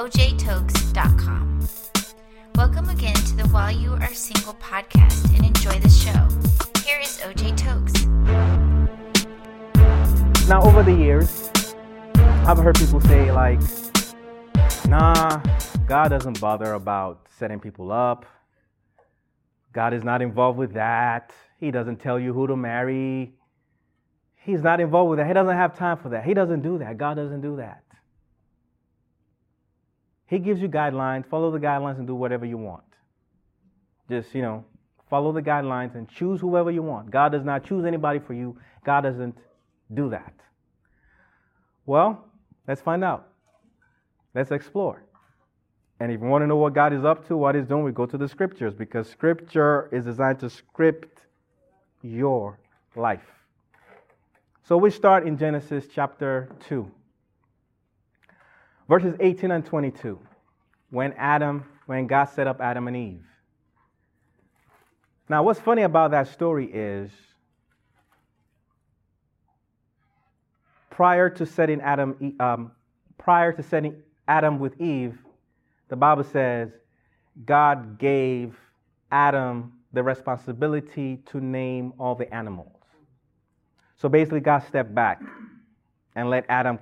OJTokes.com. Welcome again to the While You Are Single podcast and enjoy the show. Here is OJ Tokes. Now, over the years, I've heard people say, like, nah, God doesn't bother about setting people up. God is not involved with that. He doesn't tell you who to marry. He's not involved with that. He doesn't have time for that. He doesn't do that. God doesn't do that. He gives you guidelines, follow the guidelines and do whatever you want. Just, you know, follow the guidelines and choose whoever you want. God does not choose anybody for you. God doesn't do that. Well, let's find out. Let's explore. And if you want to know what God is up to, what He's doing, we go to the scriptures because scripture is designed to script your life. So we start in Genesis chapter 2, verses 18 and 22, when Adam, when God set up Adam and Eve. Now, what's funny about that story is prior to setting Adam, um, prior to setting Adam with Eve, the Bible says God gave Adam the responsibility to name all the animals. So basically, God stepped back and let Adam,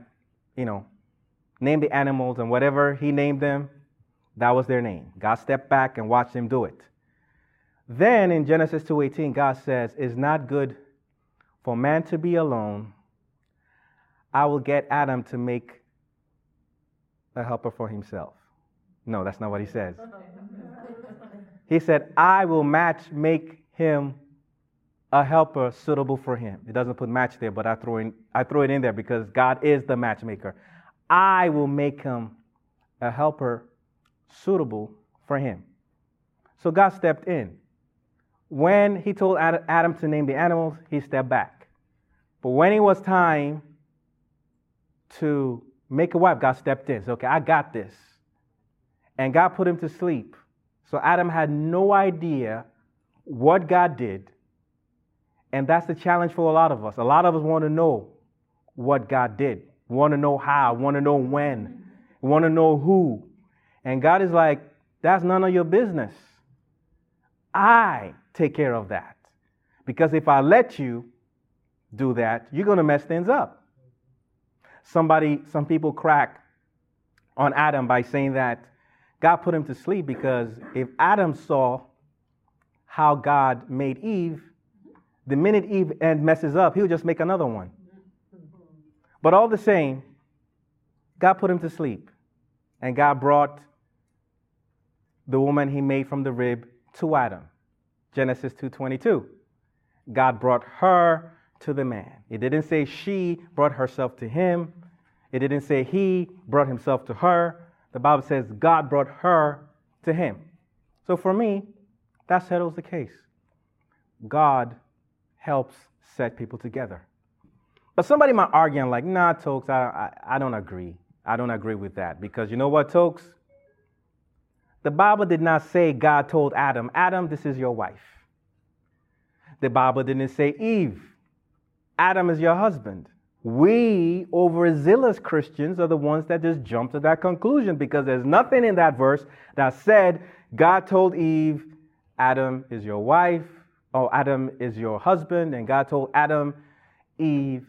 you know, name the animals, and whatever he named them, that was their name. God stepped back and watched him do it. Then in Genesis 2:18, God says, "It's not good for man to be alone. I will get Adam to make a helper for himself." No, that's not what he says. He said, "I will match make him a helper suitable for him." It doesn't put match there, but I throw in I throw it in there because God is the matchmaker. I will make him a helper suitable for him. So God stepped in. When he told Adam to name the animals, he stepped back. But when it was time to make a wife, God stepped in. So, okay, I got this. And God put him to sleep. So Adam had no idea what God did. And that's the challenge for a lot of us. A lot of us want to know what God did, want to know how, want to know when, want to know who. And God is like, that's none of your business. I take care of that. Because if I let you do that, you're going to mess things up. Somebody, some people crack on Adam by saying that God put him to sleep because if Adam saw how God made Eve, the minute Eve messes up, he'll just make another one. But all the same, God put him to sleep. And God brought the woman he made from the rib to Adam. Genesis 2:22. God brought her to the man. It didn't say she brought herself to him. It didn't say he brought himself to her. The Bible says God brought her to him. So for me, that settles the case. God helps set people together. But somebody might argue, I'm like, nah, Tokes, I, I, I don't agree. I don't agree with that. Because you know what, Tokes? The Bible did not say God told Adam, Adam, this is your wife. The Bible didn't say, Eve, Adam is your husband. We, overzealous Christians, are the ones that just jump to that conclusion because there's nothing in that verse that said God told Eve, Adam is your wife, or Adam is your husband, and God told Adam, Eve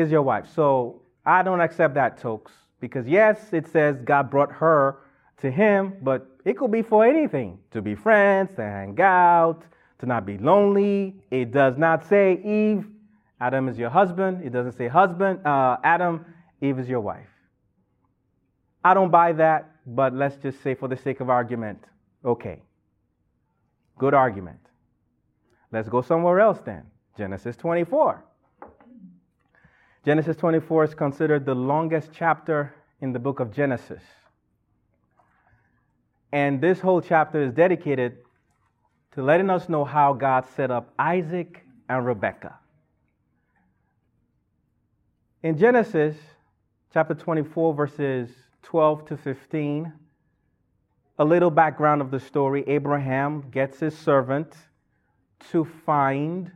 is your wife. So I don't accept that, Tokes, because yes, it says God brought her to him, but it could be for anything to be friends, to hang out, to not be lonely. It does not say Eve Adam is your husband. It doesn't say husband. Uh, Adam, Eve is your wife. I don't buy that, but let's just say for the sake of argument, okay. Good argument. Let's go somewhere else then. Genesis 24. Genesis 24 is considered the longest chapter in the book of Genesis. And this whole chapter is dedicated to letting us know how God set up Isaac and Rebekah. In Genesis chapter 24, verses 12 to 15. A little background of the story Abraham gets his servant to find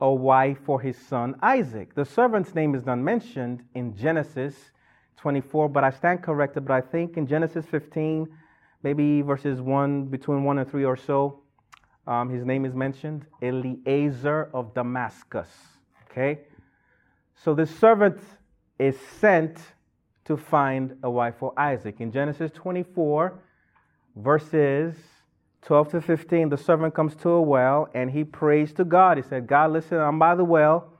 a wife for his son Isaac. The servant's name is not mentioned in Genesis 24, but I stand corrected, but I think in Genesis 15, maybe verses 1, between 1 and 3 or so, um, his name is mentioned Eliezer of Damascus. Okay? So the servant is sent to find a wife for Isaac. In Genesis 24, verses 12 to 15, the servant comes to a well and he prays to God. He said, God, listen, I'm by the well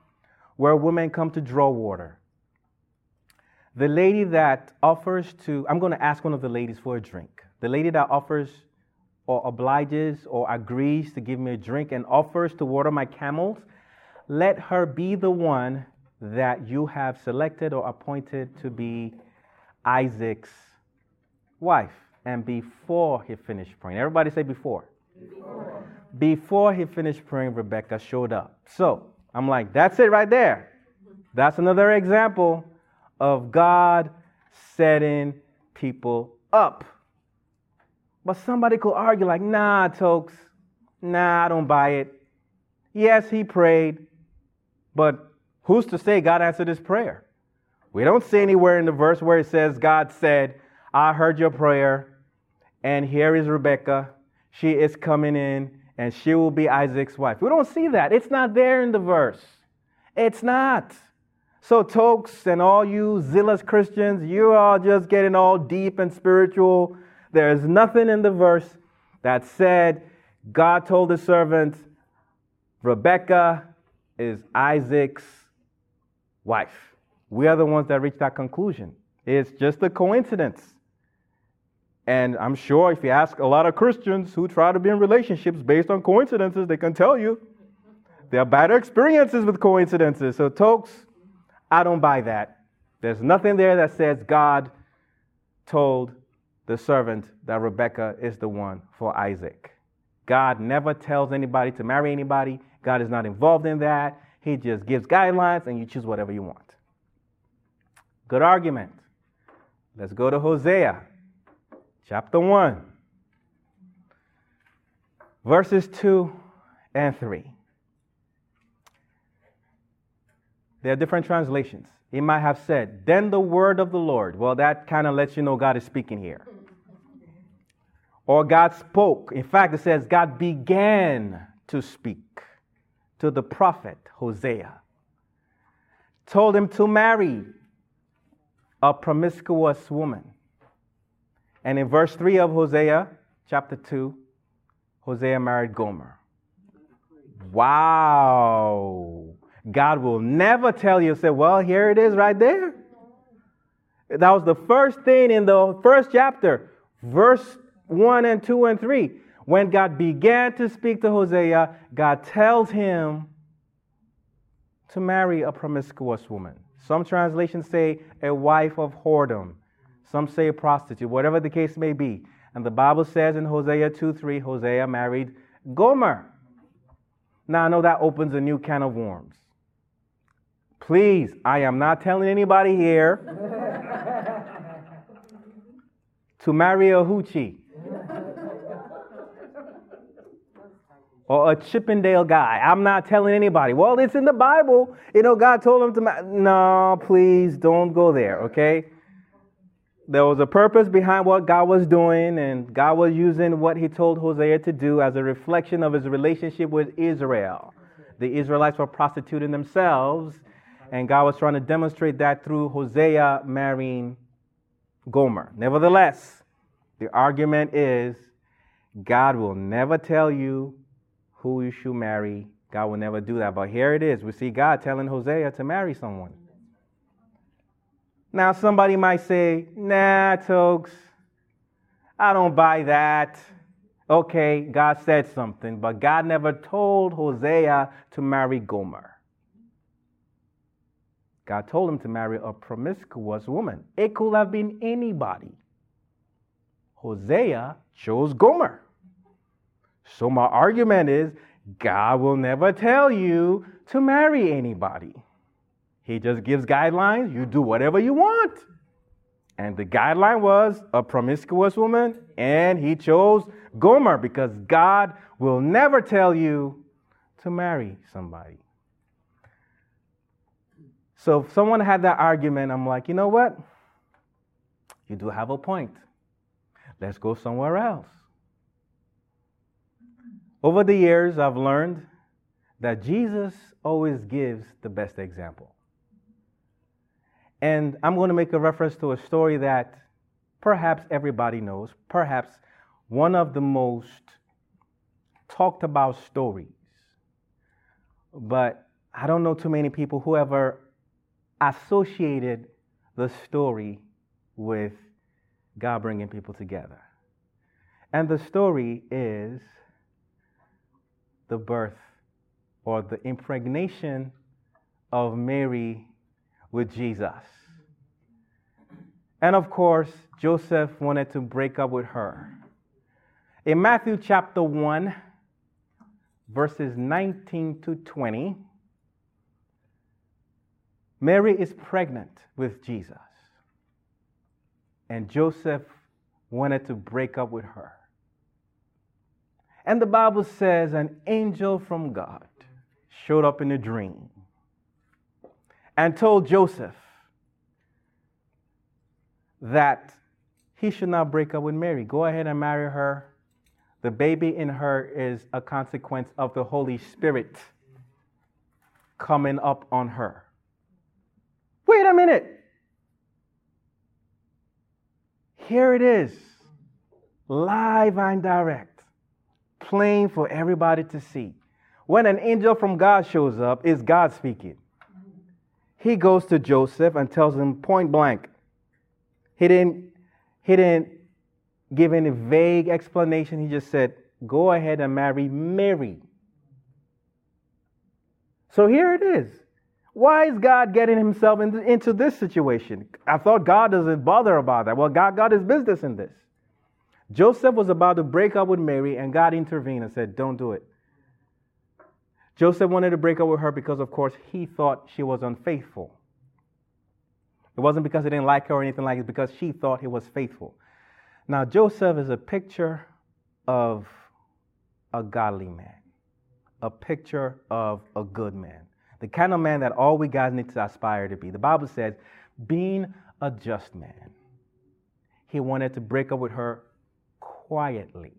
where women come to draw water. The lady that offers to, I'm going to ask one of the ladies for a drink. The lady that offers or obliges or agrees to give me a drink and offers to water my camels, let her be the one that you have selected or appointed to be Isaac's wife. And before he finished praying, everybody say before. Before, before he finished praying, Rebecca showed up. So I'm like, that's it right there. That's another example of God setting people up. But somebody could argue, like, nah, Tokes, nah, I don't buy it. Yes, he prayed, but who's to say God answered his prayer? We don't see anywhere in the verse where it says, God said, I heard your prayer, and here is Rebecca. She is coming in, and she will be Isaac's wife. We don't see that. It's not there in the verse. It's not. So, Tokes and all you zealous Christians, you are just getting all deep and spiritual. There is nothing in the verse that said God told the servant, Rebecca is Isaac's wife. We are the ones that reach that conclusion. It's just a coincidence. And I'm sure if you ask a lot of Christians who try to be in relationships based on coincidences, they can tell you they have bad experiences with coincidences. So, Tokes, I don't buy that. There's nothing there that says God told the servant that Rebecca is the one for Isaac. God never tells anybody to marry anybody. God is not involved in that. He just gives guidelines and you choose whatever you want. Good argument. Let's go to Hosea chapter 1, verses 2 and 3. There are different translations. He might have said, Then the word of the Lord. Well, that kind of lets you know God is speaking here. Or God spoke. In fact, it says God began to speak to the prophet Hosea, told him to marry a promiscuous woman. And in verse 3 of Hosea, chapter 2, Hosea married Gomer. Wow. God will never tell you, say, well, here it is right there. That was the first thing in the first chapter, verse 1 and 2 and 3. When God began to speak to Hosea, God tells him to marry a promiscuous woman. Some translations say a wife of whoredom. Some say a prostitute, whatever the case may be. And the Bible says in Hosea 2 3, Hosea married Gomer. Now I know that opens a new can of worms. Please, I am not telling anybody here to marry a hoochie or a Chippendale guy. I'm not telling anybody. Well, it's in the Bible. You know, God told him to. Ma- no, please don't go there, okay? There was a purpose behind what God was doing, and God was using what He told Hosea to do as a reflection of His relationship with Israel. The Israelites were prostituting themselves, and God was trying to demonstrate that through Hosea marrying Gomer. Nevertheless, the argument is God will never tell you who you should marry. God will never do that. But here it is. We see God telling Hosea to marry someone. Now, somebody might say, nah, Tokes, I don't buy that. Okay, God said something, but God never told Hosea to marry Gomer. God told him to marry a promiscuous woman. It could have been anybody. Hosea chose Gomer. So my argument is God will never tell you to marry anybody. He just gives guidelines. You do whatever you want. And the guideline was a promiscuous woman, and he chose Gomer because God will never tell you to marry somebody. So if someone had that argument, I'm like, you know what? You do have a point. Let's go somewhere else. Over the years, I've learned that Jesus always gives the best example. And I'm going to make a reference to a story that perhaps everybody knows, perhaps one of the most talked about stories. But I don't know too many people who ever associated the story with God bringing people together. And the story is the birth or the impregnation of Mary with Jesus. And of course, Joseph wanted to break up with her. In Matthew chapter 1, verses 19 to 20, Mary is pregnant with Jesus. And Joseph wanted to break up with her. And the Bible says an angel from God showed up in a dream and told Joseph that he should not break up with Mary. Go ahead and marry her. The baby in her is a consequence of the Holy Spirit coming up on her. Wait a minute. Here it is, live and direct, plain for everybody to see. When an angel from God shows up, is God speaking. He goes to Joseph and tells him point blank. He didn't, he didn't give any vague explanation. He just said, Go ahead and marry Mary. So here it is. Why is God getting himself into, into this situation? I thought God doesn't bother about that. Well, God got his business in this. Joseph was about to break up with Mary, and God intervened and said, Don't do it. Joseph wanted to break up with her because, of course, he thought she was unfaithful. It wasn't because he didn't like her or anything like it, because she thought he was faithful. Now, Joseph is a picture of a godly man, a picture of a good man the kind of man that all we guys need to aspire to be. The Bible says, being a just man, he wanted to break up with her quietly.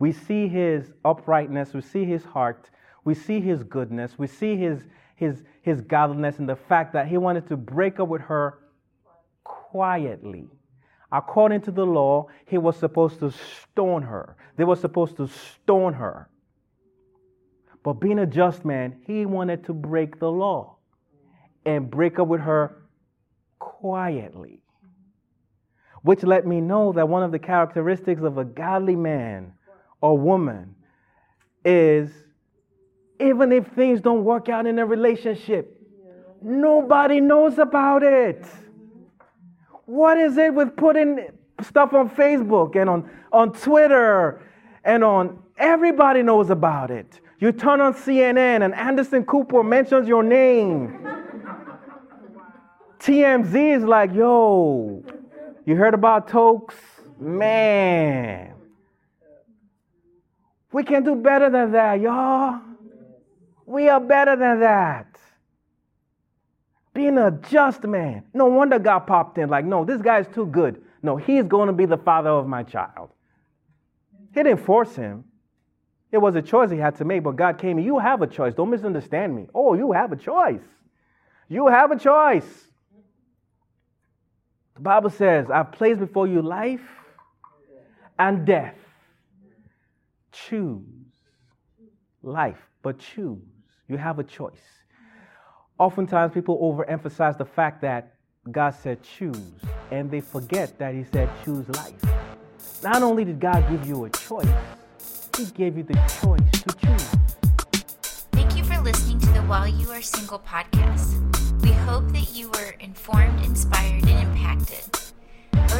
We see his uprightness, we see his heart, we see his goodness, we see his, his, his godliness, and the fact that he wanted to break up with her quietly. According to the law, he was supposed to stone her. They were supposed to stone her. But being a just man, he wanted to break the law and break up with her quietly. Which let me know that one of the characteristics of a godly man or woman is even if things don't work out in a relationship, nobody knows about it. What is it with putting stuff on Facebook and on, on Twitter and on everybody knows about it? You turn on CNN and Anderson Cooper mentions your name. TMZ is like, yo, you heard about Tokes? Man. We can do better than that, y'all. We are better than that. Being a just man. No wonder God popped in, like, no, this guy is too good. No, he's going to be the father of my child. He didn't force him. It was a choice he had to make, but God came. You have a choice. Don't misunderstand me. Oh, you have a choice. You have a choice. The Bible says, I've placed before you life and death. Choose life, but choose. You have a choice. Oftentimes, people overemphasize the fact that God said choose, and they forget that He said choose life. Not only did God give you a choice, he gave you the choice to choose. Thank you for listening to the While You Are Single podcast. We hope that you were informed, inspired, and impacted.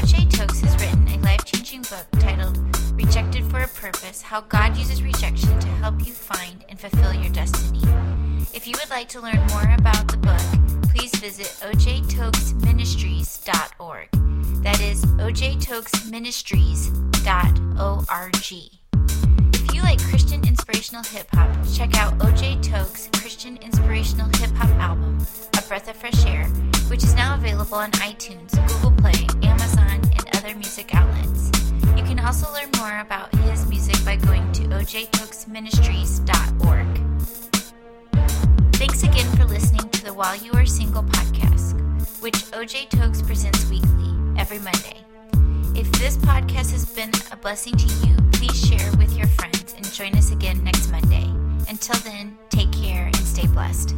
OJ Tokes has written a life changing book titled Rejected for a Purpose How God Uses Rejection to Help You Find and Fulfill Your Destiny. If you would like to learn more about the book, please visit ojtokesministries.org. That is ojtokesministries.org. If you like Christian inspirational hip hop, check out OJ Toke's Christian inspirational hip hop album, Breath of Fresh Air, which is now available on iTunes, Google Play, Amazon, and other music outlets. You can also learn more about his music by going to ojtokesministries.org. Thanks again for listening to the While You Are Single podcast, which OJ Tokes presents weekly, every Monday. If this podcast has been a blessing to you, please share with your friends and join us again next Monday. Until then, take care and stay blessed.